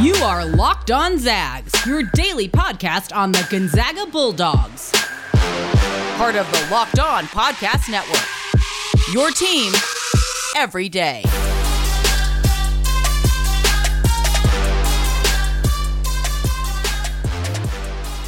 You are Locked On Zags, your daily podcast on the Gonzaga Bulldogs. Part of the Locked On Podcast Network. Your team every day.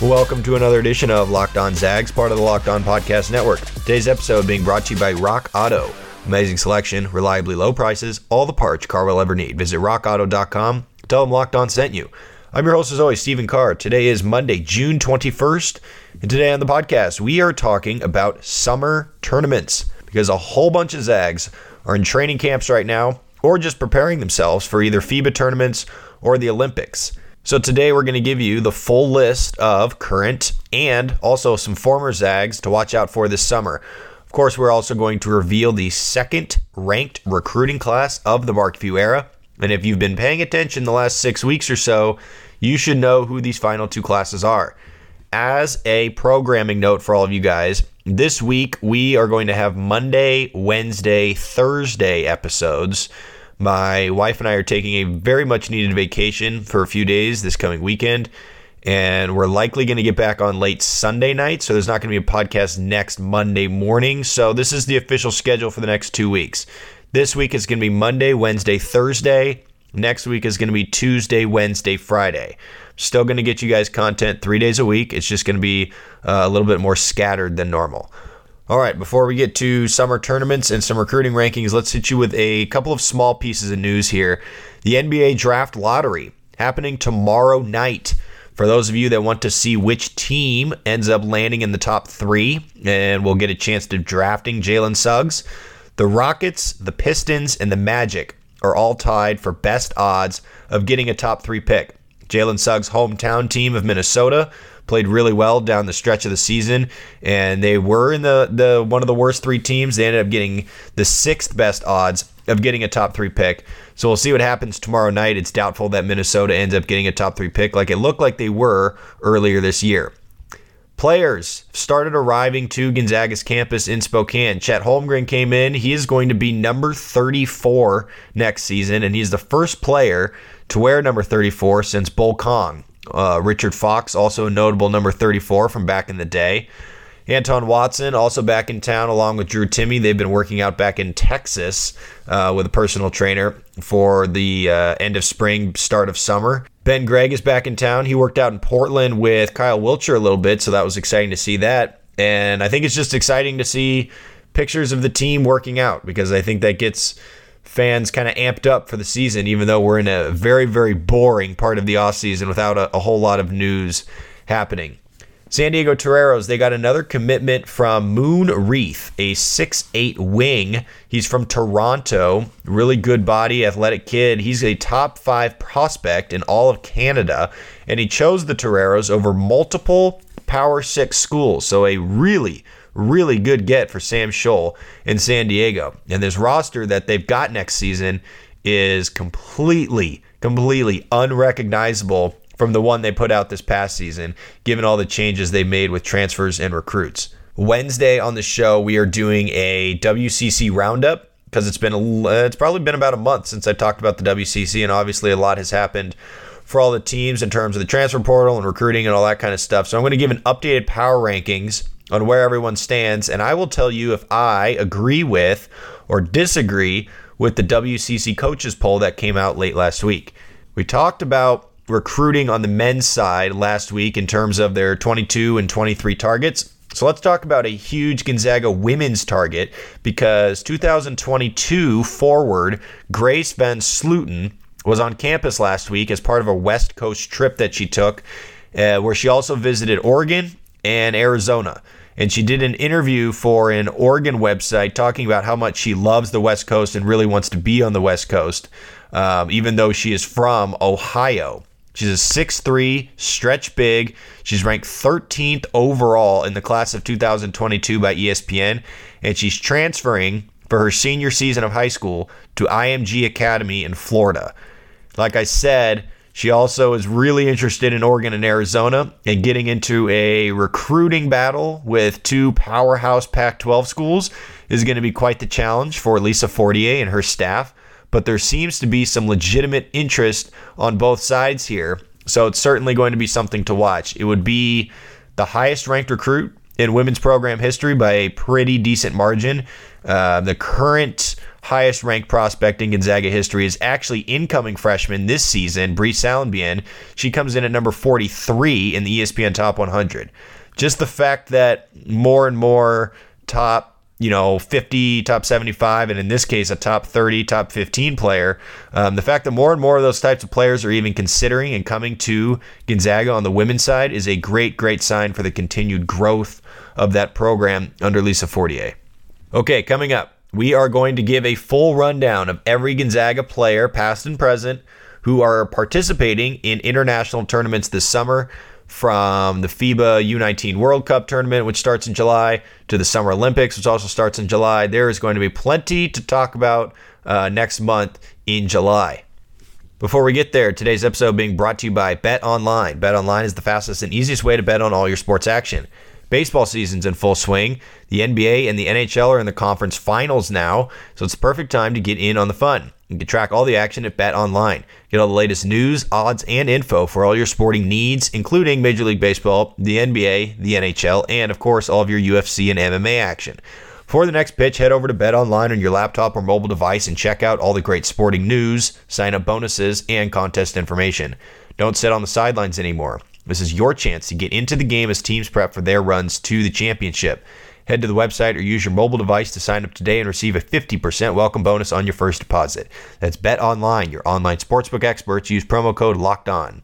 Welcome to another edition of Locked On Zags, part of the Locked On Podcast Network. Today's episode being brought to you by Rock Auto. Amazing selection, reliably low prices, all the parts your car will ever need. Visit rockauto.com Tell them Locked On sent you. I'm your host, as always, Stephen Carr. Today is Monday, June 21st. And today on the podcast, we are talking about summer tournaments because a whole bunch of Zags are in training camps right now or just preparing themselves for either FIBA tournaments or the Olympics. So today we're going to give you the full list of current and also some former Zags to watch out for this summer. Of course, we're also going to reveal the second ranked recruiting class of the Mark Few era. And if you've been paying attention the last six weeks or so, you should know who these final two classes are. As a programming note for all of you guys, this week we are going to have Monday, Wednesday, Thursday episodes. My wife and I are taking a very much needed vacation for a few days this coming weekend, and we're likely going to get back on late Sunday night. So there's not going to be a podcast next Monday morning. So this is the official schedule for the next two weeks. This week is going to be Monday, Wednesday, Thursday. Next week is going to be Tuesday, Wednesday, Friday. Still going to get you guys content three days a week. It's just going to be uh, a little bit more scattered than normal. All right, before we get to summer tournaments and some recruiting rankings, let's hit you with a couple of small pieces of news here. The NBA Draft Lottery happening tomorrow night. For those of you that want to see which team ends up landing in the top three and we'll get a chance to drafting Jalen Suggs, the Rockets, the Pistons, and the Magic are all tied for best odds of getting a top three pick. Jalen Suggs' hometown team of Minnesota played really well down the stretch of the season, and they were in the, the one of the worst three teams. They ended up getting the sixth best odds of getting a top three pick. So we'll see what happens tomorrow night. It's doubtful that Minnesota ends up getting a top three pick like it looked like they were earlier this year. Players started arriving to Gonzaga's campus in Spokane. Chet Holmgren came in. He is going to be number 34 next season, and he's the first player to wear number 34 since Bol Kong. Uh, Richard Fox, also a notable number 34 from back in the day. Anton Watson, also back in town, along with Drew Timme. They've been working out back in Texas uh, with a personal trainer for the uh, end of spring, start of summer. Ben Gregg is back in town. He worked out in Portland with Kyle Wiltjer a little bit, so that was exciting to see that. And I think it's just exciting to see pictures of the team working out because I think that gets fans kind of amped up for the season, even though we're in a very, very boring part of the offseason without a, a whole lot of news happening. San Diego Toreros, they got another commitment from Moon Reith, a six-eight wing. He's from Toronto, really good body, athletic kid. He's a top five prospect in all of Canada, and he chose the Toreros over multiple Power Six schools. So a really, really good get for Sam Scholl in San Diego. And this roster that they've got next season is completely, completely unrecognizable from the one they put out this past season, given all the changes they made with transfers and recruits. Wednesday on the show, we are doing a WCC roundup because it's been a, uh, it's probably been about a month since I talked about the WCC, and obviously a lot has happened for all the teams in terms of the transfer portal and recruiting and all that kind of stuff. So I'm going to give an updated power rankings on where everyone stands, and I will tell you if I agree with or disagree with the WCC coaches poll that came out late last week. We talked about recruiting on the men's side last week in terms of their 22 and 23 targets. So let's talk about a huge Gonzaga women's target because 2022 forward Grace VanSlooten was on campus last week as part of a West Coast trip that she took, uh, where she also visited Oregon and Arizona. And she did an interview for an Oregon website talking about how much she loves the West Coast and really wants to be on the West Coast, um, even though she is from Ohio. She's a 6'3, stretch big. She's ranked 13th overall in the class of 2022 by ESPN, and she's transferring for her senior season of high school to IMG Academy in Florida. Like I said, she also is really interested in Oregon and Arizona and getting into a recruiting battle with two powerhouse Pac 12 schools is going to be quite the challenge for Lisa Fortier and her staff. But there seems to be some legitimate interest on both sides here. So it's certainly going to be something to watch. It would be the highest ranked recruit in women's program history by a pretty decent margin. Uh, the current highest ranked prospect in Gonzaga history is actually incoming freshman this season, Bree Salenbien. She comes in at number 43 in the ESPN Top 100. Just the fact that more and more top you know, 50, top 75, and in this case, a top 30, top 15 player. Um, the fact that more and more of those types of players are even considering and coming to Gonzaga on the women's side is a great, great sign for the continued growth of that program under Lisa Fortier. Okay, coming up, we are going to give a full rundown of every Gonzaga player, past and present, who are participating in international tournaments this summer from the FIBA U19 World Cup tournament, which starts in July, to the Summer Olympics, which also starts in July. There is going to be plenty to talk about uh, next month in July. Before we get there, today's episode being brought to you by Bet Online. Bet Online is the fastest and easiest way to bet on all your sports action. Baseball season's in full swing. The NBA and the NHL are in the conference finals now, so it's perfect time to get in on the fun. You can track all the action at Bet Online. Get all the latest news, odds, and info for all your sporting needs, including Major League Baseball, the NBA, the NHL, and of course all of your UFC and MMA action. For the next pitch, head over to Bet Online on your laptop or mobile device and check out all the great sporting news, sign up bonuses, and contest information. Don't sit on the sidelines anymore. This is your chance to get into the game as teams prep for their runs to the championship. Head to the website or use your mobile device to sign up today and receive a 50% welcome bonus on your first deposit. That's Bet Online, your online sportsbook experts. Use promo code Locked On.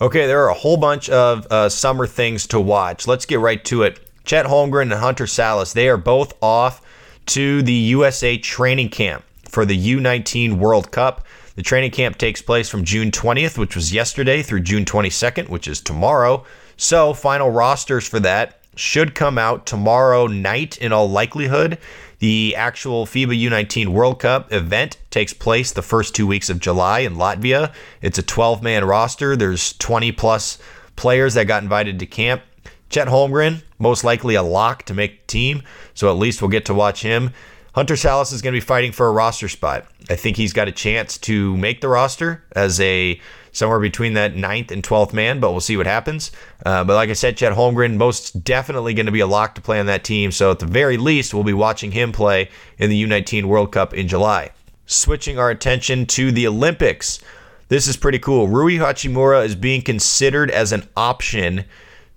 Okay, there are a whole bunch of uh, summer things to watch. Let's get right to it. Chet Holmgren and Hunter Sallis, they are both off to the USA training camp for the U19 World Cup. The training camp takes place from June 20th, which was yesterday, through June 22nd, which is tomorrow. So, final rosters for that should come out tomorrow night in all likelihood. The actual FIBA U19 World Cup event takes place the first two weeks of July in Latvia. It's a 12 man roster, there's 20 plus players that got invited to camp. Chet Holmgren, most likely a lock to make the team, so at least we'll get to watch him. Hunter Sallis is going to be fighting for a roster spot. I think he's got a chance to make the roster as a somewhere between that ninth and 12th man, but we'll see what happens. Uh, but like I said, Chet Holmgren most definitely going to be a lock to play on that team. So at the very least, we'll be watching him play in the U19 World Cup in July. Switching our attention to the Olympics. This is pretty cool. Rui Hachimura is being considered as an option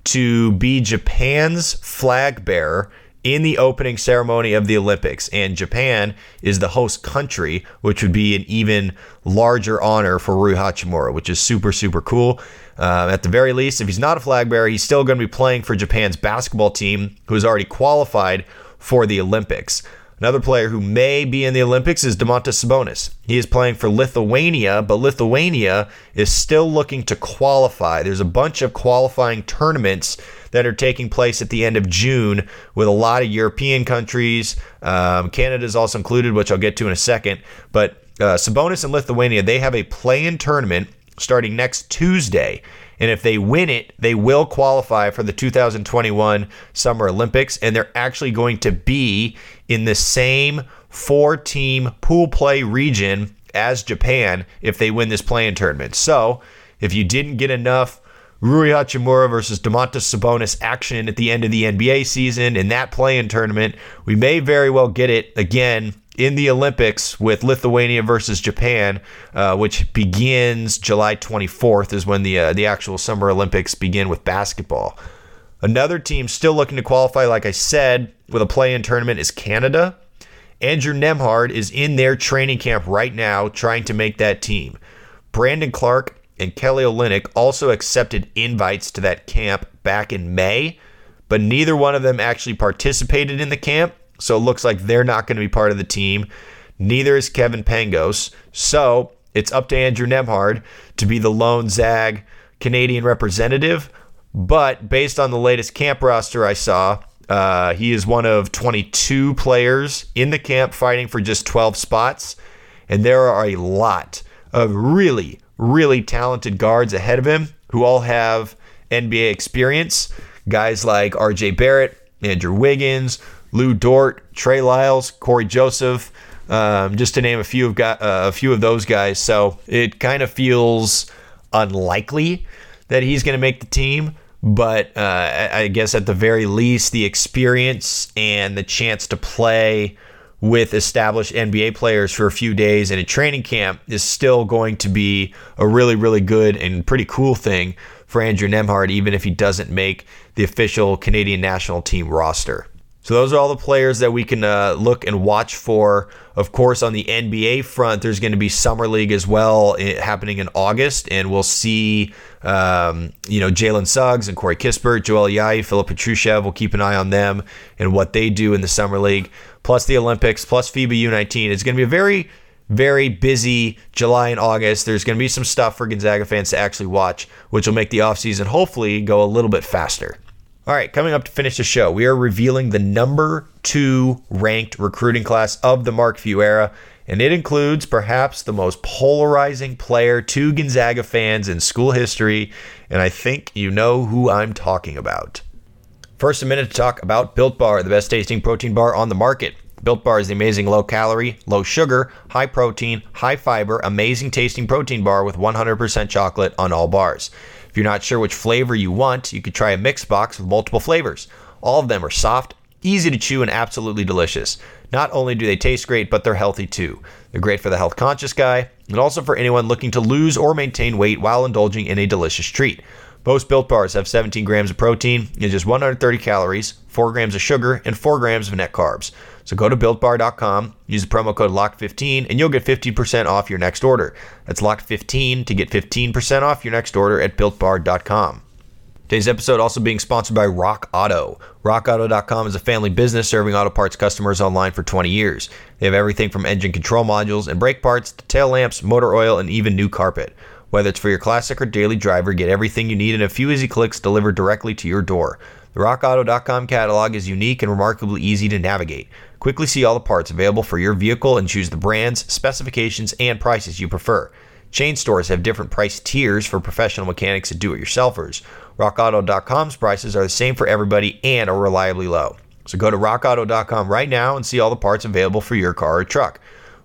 to be Japan's flag bearer in the opening ceremony of the Olympics. And Japan is the host country, which would be an even larger honor for Rui Hachimura, which is super, super cool. Uh, at the very least, if he's not a flag bearer, he's still going to be playing for Japan's basketball team, who has already qualified for the Olympics. Another player who may be in the Olympics is Domantas Sabonis. He is playing for Lithuania, but Lithuania is still looking to qualify. There's a bunch of qualifying tournaments that are taking place at the end of June with a lot of European countries. Um, Canada is also included, which I'll get to in a second. But uh, Sabonis and Lithuania, they have a play-in tournament starting next Tuesday. And if they win it, they will qualify for the 2021 Summer Olympics. And they're actually going to be in the same four team pool play region as Japan if they win this play-in tournament. So if you didn't get enough Rui Hachimura versus Domantas Sabonis action at the end of the NBA season in that play-in tournament, we may very well get it again in the Olympics with Lithuania versus Japan, uh, which begins July 24th, is when the uh, the actual Summer Olympics begin with basketball. Another team still looking to qualify, like I said, with a play-in tournament is Canada. Andrew Nembhard is in their training camp right now, trying to make that team. Brandon Clarke and Kelly Olynyk also accepted invites to that camp back in May, but neither one of them actually participated in the camp so it looks like they're not going to be part of the team. Neither is Kevin Pangos. So it's up to Andrew Nembhard to be the lone Zag Canadian representative. But based on the latest camp roster I saw, uh, he is one of 22 players in the camp fighting for just 12 spots. And there are a lot of really, really talented guards ahead of him who all have NBA experience. Guys like RJ Barrett, Andrew Wiggins, Lu Dort, Trey Lyles, Cory Joseph, um, just to name a few of uh, a few of those guys. So it kind of feels unlikely that he's going to make the team. But uh, I guess at the very least, the experience and the chance to play with established NBA players for a few days in a training camp is still going to be a really, really good and pretty cool thing for Andrew Nembhard, even if he doesn't make the official Canadian national team roster. So those are all the players that we can uh, look and watch for. Of course, on the NBA front, there's going to be summer league as well eh, happening in August, and we'll see, um, you know, Jalen Suggs and Corey Kispert, Joel Ayayi, Filip Petrusev. We'll keep an eye on them and what they do in the summer league, plus the Olympics, plus FIBA U19. It's going to be a very very busy July and August. There's going to be some stuff for Gonzaga fans to actually watch, which will make the offseason hopefully go a little bit faster. All right, coming up to finish the show, we are revealing the number two ranked recruiting class of the Mark Few era, and it includes perhaps the most polarizing player to Gonzaga fans in school history, and I think you know who I'm talking about. First, a minute to talk about Built Bar, the best tasting protein bar on the market. Built Bar is the amazing low calorie, low sugar, high protein, high fiber, amazing tasting protein bar with 100% chocolate on all bars. If you're not sure which flavor you want, you could try a mix box with multiple flavors. All of them are soft, easy to chew, and absolutely delicious. Not only do they taste great, but they're healthy too. They're great for the health conscious guy, and also for anyone looking to lose or maintain weight while indulging in a delicious treat. Most built bars have 17 grams of protein and just 130 calories, 4 grams of sugar, and 4 grams of net carbs. So go to builtbar.com, use the promo code LOCK15, and you'll get 15% off your next order. That's LOCK15 to get 15% off your next order at builtbar.com. Today's episode also being sponsored by Rock Auto. RockAuto.com is a family business serving auto parts customers online for 20 years. They have everything from engine control modules and brake parts to tail lamps, motor oil, and even new carpet. Whether it's for your classic or daily driver, get everything you need in a few easy clicks delivered directly to your door. The RockAuto.com catalog is unique and remarkably easy to navigate. Quickly see all the parts available for your vehicle and choose the brands, specifications, and prices you prefer. Chain stores have different price tiers for professional mechanics and do it yourselfers. RockAuto.com's prices are the same for everybody and are reliably low. So go to rockauto.com right now and see all the parts available for your car or truck.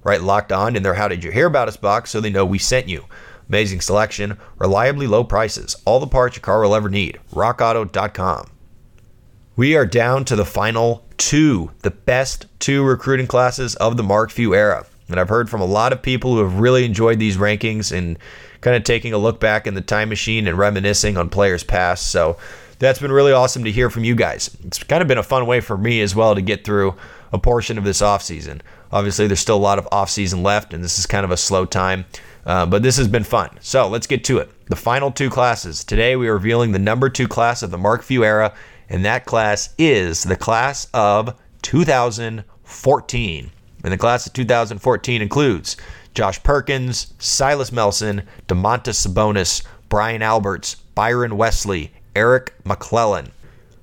Write locked on in their How Did You Hear About Us box so they know we sent you. Amazing selection, reliably low prices, all the parts your car will ever need. RockAuto.com. We are down to the final two, the best two recruiting classes of the Mark Few era. And I've heard from a lot of people who have really enjoyed these rankings and kind of taking a look back in the time machine and reminiscing on players past. So that's been really awesome to hear from you guys. It's kind of been a fun way for me as well to get through a portion of this offseason. Obviously, there's still a lot of offseason left, and this is kind of a slow time, uh, but this has been fun. So let's get to it. The final two classes. Today, we are revealing the number two class of the Mark Few era and that class is the class of 2014. And the class of 2014 includes Josh Perkins, Silas Melson, Domantas Sabonis, Bryan Alberts, Byron Wesley, Eric McClellan.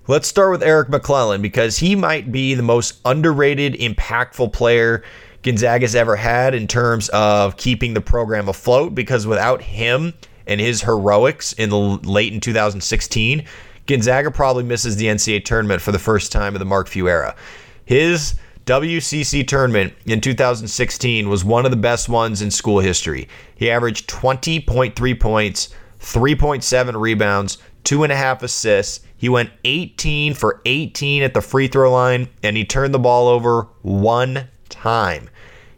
Let's start with Eric McClellan because he might be the most underrated, impactful player Gonzaga's ever had in terms of keeping the program afloat. Because without him and his heroics in the late in 2016, Gonzaga probably misses the NCAA tournament for the first time in the Mark Few era. His WCC tournament in 2016 was one of the best ones in school history. He averaged 20.3 points, 3.7 rebounds, two and a half assists. He went 18 for 18 at the free throw line, and he turned the ball over one time.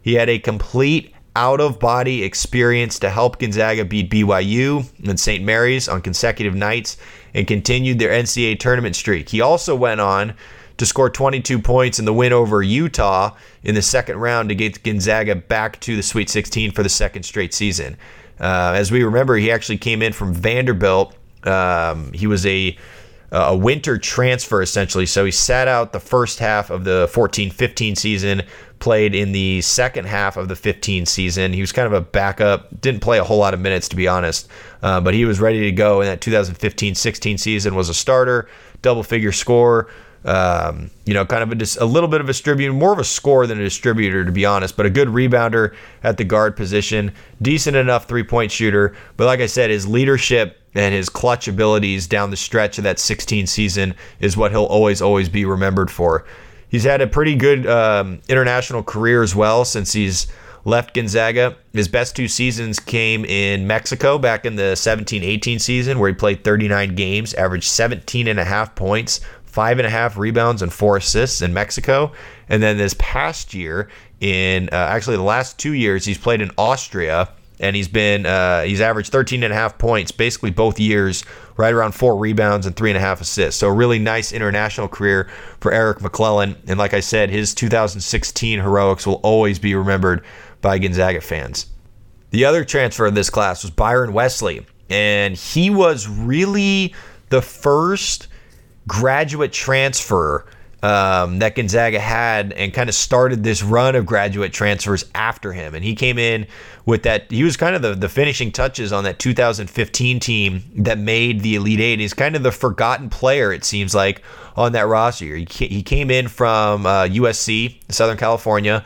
He had a complete out of body experience to help Gonzaga beat BYU and St. Mary's on consecutive nights and continued their NCAA tournament streak. He also went on to score 22 points in the win over Utah in the second round to get Gonzaga back to the Sweet 16 for the second straight season. Uh, as we remember, he actually came in from Vanderbilt. Um, he was a a winter transfer essentially. So he sat out the first half of the 14 15 season, played in the second half of the 15 season. He was kind of a backup, didn't play a whole lot of minutes to be honest, uh, but he was ready to go in that 2015 16 season, was a starter, double figure score. Um, you know, kind of a, a little bit of a distributor, more of a scorer than a distributor, to be honest, but a good rebounder at the guard position, decent enough three point shooter. But like I said, his leadership and his clutch abilities down the stretch of that 16 season is what he'll always, always be remembered for. he's had a pretty good um, international career as well since he's left Gonzaga. His best two seasons came in Mexico back in the 17 18 season, where he played 39 games, averaged 17 and a half points, five and a half rebounds, and four assists in Mexico. And then this past year, in uh, actually the last two years, he's played in Austria and he's been uh, he's averaged 13 and a half points basically both years right around four rebounds and three and a half assists so a really nice international career for eric mcclellan and like i said his 2016 heroics will always be remembered by gonzaga fans the other transfer of this class was byron wesley and he was really the first graduate transfer um, that Gonzaga had and kind of started this run of graduate transfers after him. And he came in with that, he was kind of the, the finishing touches on that 2015 team that made the Elite Eight. He's kind of the forgotten player, it seems like, on that roster. He, he came in from uh, USC, Southern California,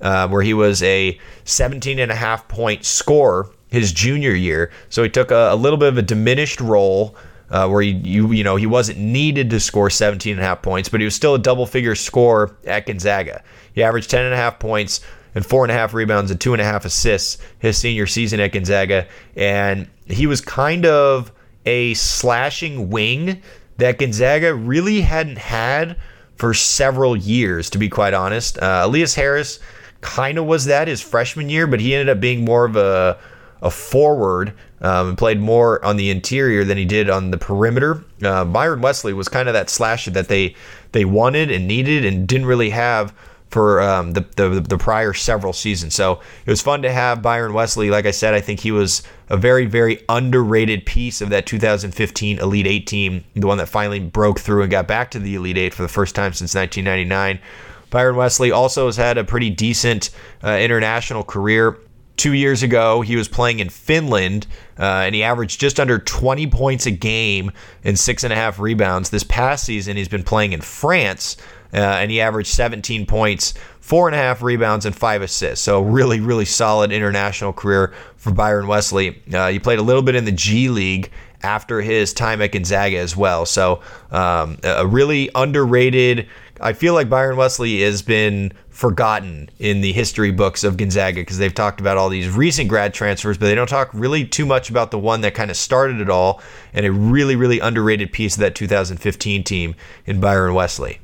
uh, where he was a 17 and a half point scorer his junior year. So he took a, a little bit of a diminished role uh, where he, you you know he wasn't needed to score 17 and a half points, but he was still a double figure score at Gonzaga. He averaged 10 and a half points and four and a half rebounds and two and a half assists his senior season at Gonzaga, and he was kind of a slashing wing that Gonzaga really hadn't had for several years, to be quite honest. Uh, Elias Harris kind of was that his freshman year, but he ended up being more of a a forward um, and played more on the interior than he did on the perimeter. Uh, Byron Wesley was kind of that slasher that they they wanted and needed and didn't really have for um, the, the, the prior several seasons. So it was fun to have Byron Wesley. Like I said, I think he was a very very underrated piece of that 2015 Elite Eight team, the one that finally broke through and got back to the Elite Eight for the first time since 1999. Byron Wesley also has had a pretty decent uh, international career two years ago, he was playing in Finland uh, and he averaged just under 20 points a game and six and a half rebounds. This past season, he's been playing in France uh, and he averaged 17 points, four and a half rebounds, and five assists. So, really, really solid international career for Byron Wesley. Uh, he played a little bit in the G League after his time at Gonzaga as well. So, um, a really underrated. I feel like Byron Wesley has been forgotten in the history books of Gonzaga because they've talked about all these recent grad transfers, but they don't talk really too much about the one that kind of started it all and a really, really underrated piece of that 2015 team in Byron Wesley.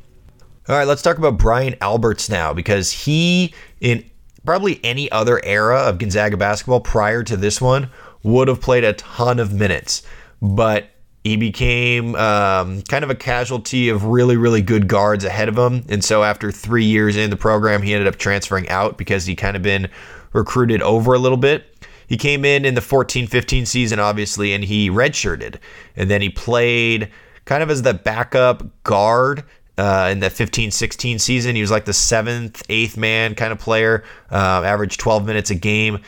All right, let's talk about Bryan Alberts now because he, in probably any other era of Gonzaga basketball prior to this one, would have played a ton of minutes. But he became um, kind of a casualty of really, really good guards ahead of him. And so after three years in the program, he ended up transferring out because he kind of been recruited over a little bit. He came in in the 14 15 season, obviously, and he redshirted. And then he played kind of as the backup guard uh, in the 15 16 season. He was like the seventh, eighth man kind of player, uh, averaged 12 minutes a game,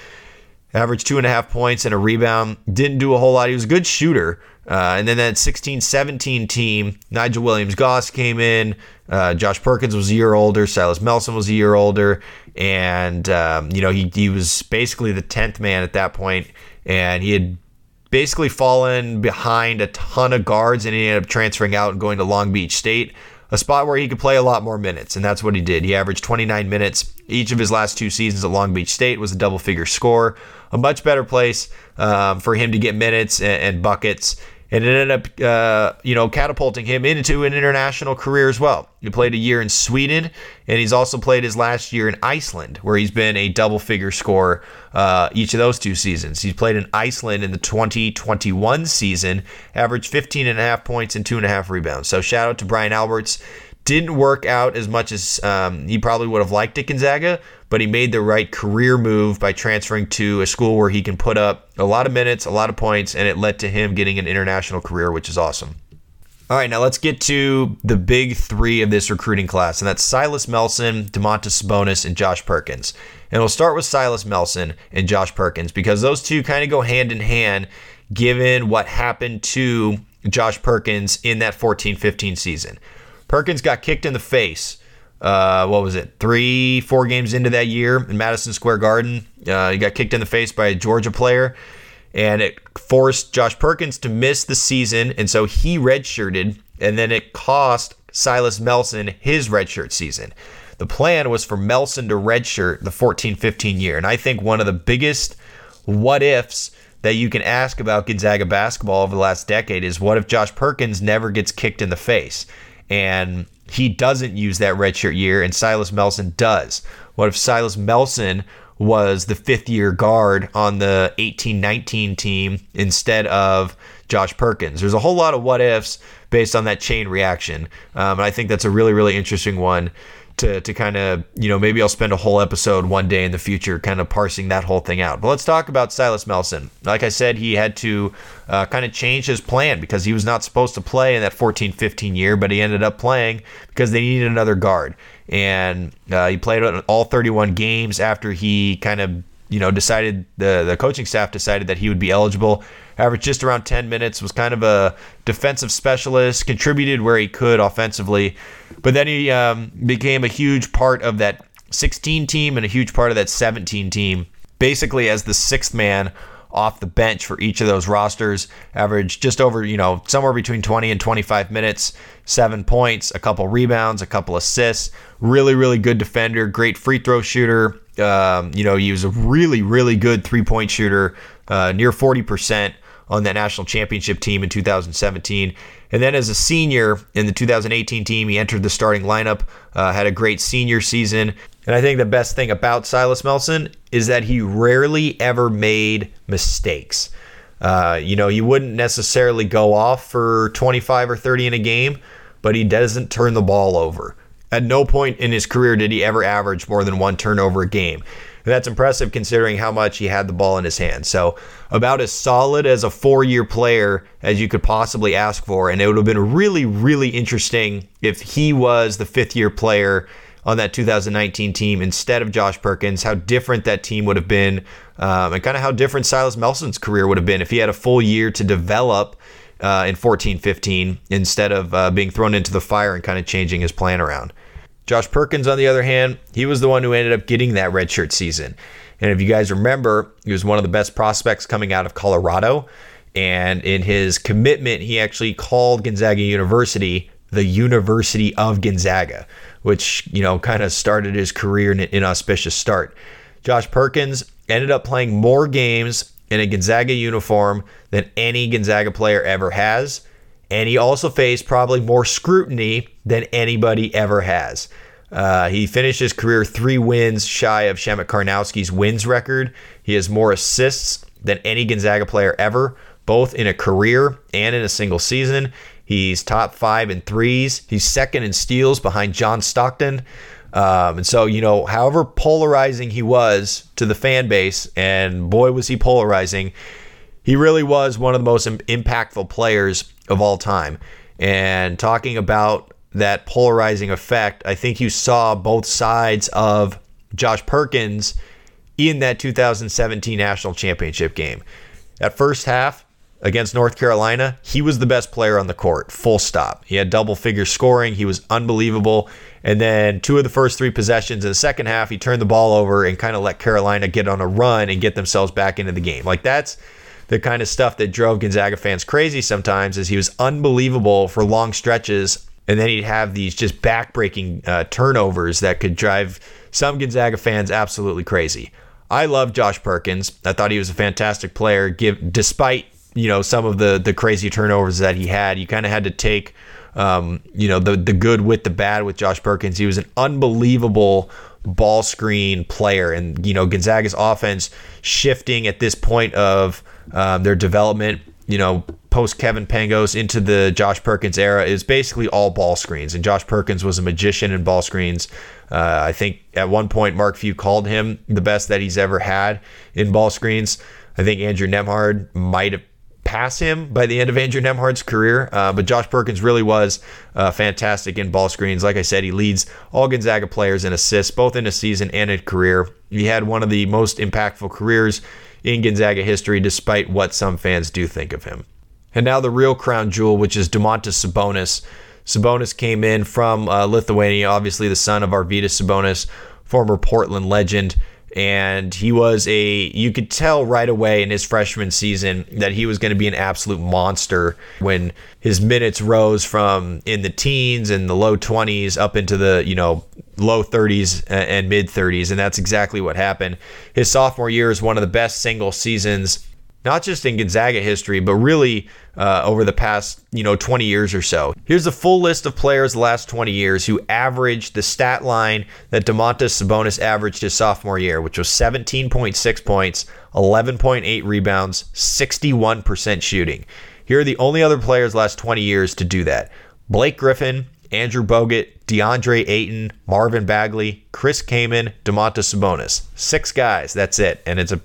averaged two and a half points and a rebound. Didn't do a whole lot. He was a good shooter. Uh, and then that 16 17 team, Nigel Williams Goss came in. Uh, Josh Perkins was a year older. Silas Melson was a year older. And, um, you know, he, he was basically the 10th man at that point. point, And he had basically fallen behind a ton of guards and he ended up transferring out and going to Long Beach State, a spot where he could play a lot more minutes. And that's what he did. He averaged 29 minutes. Each of his last two seasons at Long Beach State was a double figure score. A much better place um, for him to get minutes and, and buckets and it ended up, uh, you know, catapulting him into an international career as well. He played a year in Sweden, and he's also played his last year in Iceland, where he's been a double-figure scorer uh, each of those two seasons. He's played in Iceland in the 2021 season, averaged 15 and a half points and two and a half rebounds. So shout out to Bryan Alberts. Didn't work out as much as um, he probably would have liked at Gonzaga, but he made the right career move by transferring to a school where he can put up a lot of minutes, a lot of points, and it led to him getting an international career, which is awesome. All right, now let's get to the big three of this recruiting class, and that's Silas Melson, Domantas Sabonis, and Josh Perkins. And we'll start with Silas Melson and Josh Perkins because those two kind of go hand in hand given what happened to Josh Perkins in that 14 15 season. Perkins got kicked in the face. Uh, what was it? Three, four games into that year in Madison Square Garden. Uh, he got kicked in the face by a Georgia player, and it forced Josh Perkins to miss the season. And so he redshirted and then it cost Silas Melson his redshirt season. The plan was for Melson to redshirt the 14 15 year. And I think one of the biggest what ifs that you can ask about Gonzaga basketball over the last decade is what if Josh Perkins never gets kicked in the face and he doesn't use that redshirt year and Silas Melson does? What if Silas Melson was the fifth year guard on the 18 19 team instead of Josh Perkins? There's a whole lot of what ifs based on that chain reaction. Um, and I think that's a really, really interesting one to to kind of you know maybe I'll spend a whole episode one day in the future kind of parsing that whole thing out. But let's talk about Silas Melson. Like I said, he had to uh, kind of change his plan because he was not supposed to play in that 14-15 year, but he ended up playing because they needed another guard, and uh, he played all 31 games after he kind of you know decided the the coaching staff decided that he would be eligible averaged just around 10 minutes, was kind of a defensive specialist, contributed where he could offensively. But then he um, became a huge part of that 16 team and a huge part of that 17 team, basically as the sixth man off the bench for each of those rosters. Averaged just over, you know, somewhere between 20 and 25 minutes, seven points, a couple rebounds, a couple assists. Really, really good defender, great free throw shooter. Um, you know, he was a really, really good three point shooter, uh, near 40% on that national championship team in 2017. And then as a senior in the 2018 team, he entered the starting lineup, uh, had a great senior season. And I think the best thing about Silas Melson is that he rarely ever made mistakes. Uh, you know, he wouldn't necessarily go off for 25 or 30 in a game, but he doesn't turn the ball over. At no point in his career did he ever average more than one turnover a game. And that's impressive considering how much he had the ball in his hand. So, about as solid as a four year player as you could possibly ask for. And it would have been really, really interesting if he was the fifth year player on that 2019 team instead of Josh Perkins, how different that team would have been, um, and kind of how different Silas Melson's career would have been if he had a full year to develop uh, in 14 15 instead of uh, being thrown into the fire and kind of changing his plan around. Josh Perkins, on the other hand, he was the one who ended up getting that redshirt season. And if you guys remember, he was one of the best prospects coming out of Colorado. And in his commitment, he actually called Gonzaga University the University of Gonzaga, which, you know, kind of started his career in an inauspicious start. Josh Perkins ended up playing more games in a Gonzaga uniform than any Gonzaga player ever has and he also faced probably more scrutiny than anybody ever has. Uh, he finished his career three wins shy of Przemek Karnowski's wins record. He has more assists than any Gonzaga player ever, both in a career and in a single season. He's top five in threes. He's second in steals behind John Stockton. Um, and so, you know, however polarizing he was to the fan base, and boy, was he polarizing, he really was one of the most impactful players of all time. And talking about that polarizing effect, I think you saw both sides of Josh Perkins in that 2017 national championship game. That first half against North Carolina, he was the best player on the court, full stop. He had double figure scoring, he was unbelievable. And then two of the first three possessions in the second half, he turned the ball over and kind of let Carolina get on a run and get themselves back into the game. Like that's the kind of stuff that drove Gonzaga fans crazy sometimes is he was unbelievable for long stretches and then he'd have these just backbreaking uh, turnovers that could drive some Gonzaga fans absolutely crazy. I love Josh Perkins. I thought he was a fantastic player. Give despite you know some of the the crazy turnovers that he had, you kind of had to take um, you know the the good with the bad with Josh Perkins. He was an unbelievable ball screen player, and you know Gonzaga's offense shifting at this point of um, their development, you know, post Kevin Pangos into the Josh Perkins era is basically all ball screens. And Josh Perkins was a magician in ball screens. Uh, I think at one point Mark Few called him the best that he's ever had in ball screens. I think Andrew Nembhard might have passed him by the end of Andrew Nembhard's career, uh, but Josh Perkins really was uh, fantastic in ball screens. Like I said, he leads all Gonzaga players in assists, both in a season and a career. He had one of the most impactful careers in Gonzaga history, despite what some fans do think of him. And now the real crown jewel, which is Domantas Sabonis. Sabonis came in from uh, Lithuania, obviously the son of Arvydas Sabonis, former Portland legend. And he was a you could tell right away in his freshman season that he was going to be an absolute monster when his minutes rose from in the teens and the low 20s up into the you know low 30s and mid 30s and that's exactly what happened. His sophomore year is one of the best single seasons not just in Gonzaga history, but really uh, over the past, you know, 20 years or so. Here's the full list of players the last 20 years who averaged the stat line that Domantas Sabonis averaged his sophomore year, which was 17.6 points, 11.8 rebounds, 61% shooting. Here are the only other players last 20 years to do that. Blake Griffin, Andrew Bogut, DeAndre Ayton, Marvin Bagley, Chris Kaman, Domantas Sabonis. Six guys, that's it. And it's a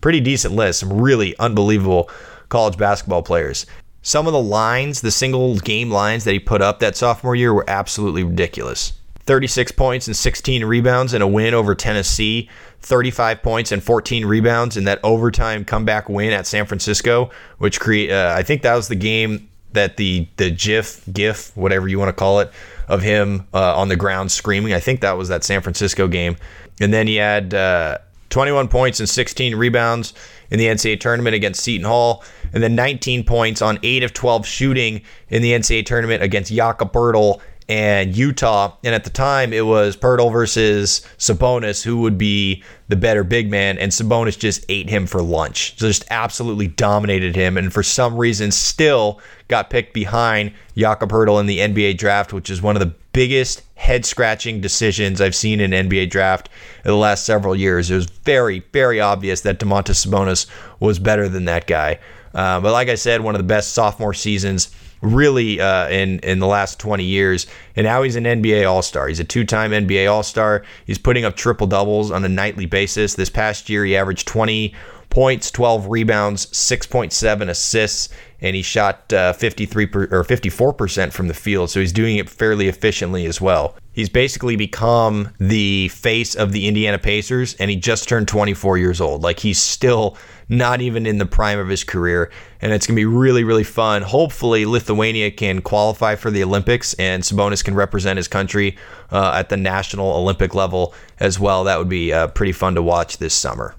pretty decent list. Some really unbelievable college basketball players. Some of the lines, the single game lines that he put up that sophomore year were absolutely ridiculous. 36 points and 16 rebounds in a win over Tennessee, 35 points and 14 rebounds in that overtime comeback win at San Francisco, which create uh, I think that was the game that the the GIF GIF whatever you want to call it of him uh, on the ground screaming. I think that was that San Francisco game, and then he had. Uh, 21 points and 16 rebounds in the NCAA tournament against Seton Hall, and then 19 points on 8 of 12 shooting in the NCAA tournament against Jakob Poeltl and Utah. And at the time, it was Poeltl versus Sabonis, who would be the better big man. And Sabonis just ate him for lunch, just absolutely dominated him. And for some reason, still got picked behind Jakob Poeltl in the NBA draft, which is one of the biggest head scratching decisions I've seen in NBA draft in the last several years. It was very, very obvious that Domantas Sabonis was better than that guy. Uh, but like I said, one of the best sophomore seasons really uh, in in the last 20 years. And now he's an NBA All Star. He's a two time NBA All Star. He's putting up triple doubles on a nightly basis. This past year, he averaged 20 points, 12 rebounds, 6.7 assists, and he shot uh, 53 per, or 54 percent from the field. So he's doing it fairly efficiently as well. He's basically become the face of the Indiana Pacers, and he just turned 24 years old. Like he's still not even in the prime of his career. And it's going to be really, really fun. Hopefully, Lithuania can qualify for the Olympics and Sabonis can represent his country uh, at the national Olympic level as well. That would be uh, pretty fun to watch this summer.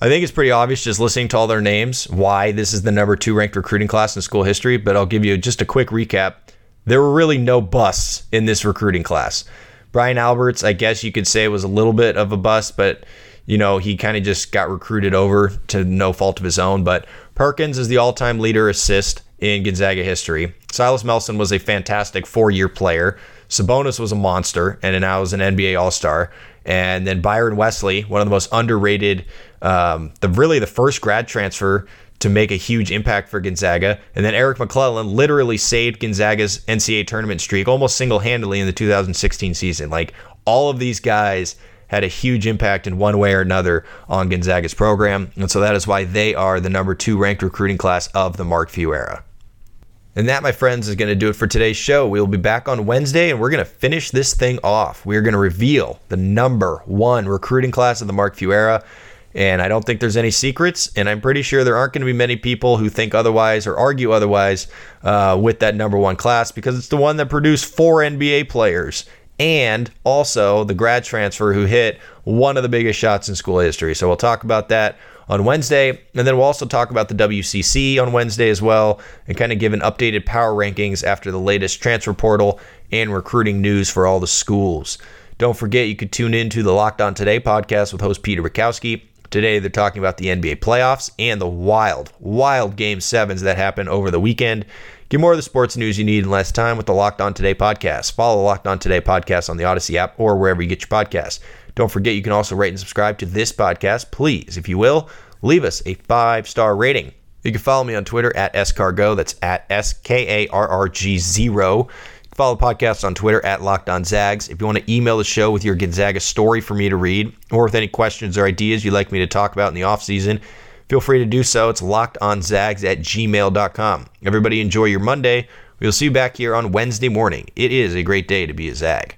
I think it's pretty obvious just listening to all their names why this is the number two ranked recruiting class in school history, but I'll give you just a quick recap. There were really no busts in this recruiting class. Bryan Alberts, I guess you could say, was a little bit of a bust, but you know, he kind of just got recruited over to no fault of his own. But Perkins is the all time leader assist in Gonzaga history. Silas Melson was a fantastic four year player. Sabonis was a monster and now is an NBA All Star. And then Byron Wesley, one of the most underrated, um, the really the first grad transfer to make a huge impact for Gonzaga. And then Eric McClellan literally saved Gonzaga's NCAA tournament streak almost single handedly in the 2016 season. Like all of these guys had a huge impact in one way or another on Gonzaga's program. And so that is why they are the number two ranked recruiting class of the Mark Few era. And that, my friends, is going to do it for today's show. We will be back on Wednesday and we're going to finish this thing off. We're going to reveal the number one recruiting class of the Mark Few era. And I don't think there's any secrets. And I'm pretty sure there aren't going to be many people who think otherwise or argue otherwise uh, with that number one class because it's the one that produced four NBA players and also the grad transfer who hit one of the biggest shots in school history. So we'll talk about that on Wednesday. And then we'll also talk about the WCC on Wednesday as well and kind of give an updated power rankings after the latest transfer portal and recruiting news for all the schools. Don't forget you could tune in to the Locked On Today podcast with host Peter Bukowski. Today they're talking about the NBA playoffs and the wild, wild game sevens that happened over the weekend. Get more of the sports news you need in less time with the Locked On Today podcast. Follow the Locked On Today podcast on the Odyssey app or wherever you get your podcasts. Don't forget you can also rate and subscribe to this podcast. Please, if you will, leave us a five star rating. You can follow me on Twitter at scargo. That's at S K A R R G zero. Follow the podcast on Twitter at Locked On Zags. If you want to email the show with your Gonzaga story for me to read, or with any questions or ideas you'd like me to talk about in the off season, feel free to do so. It's lockedonzags at gmail.com. Everybody enjoy your Monday. We'll see you back here on Wednesday morning. It is a great day to be a Zag.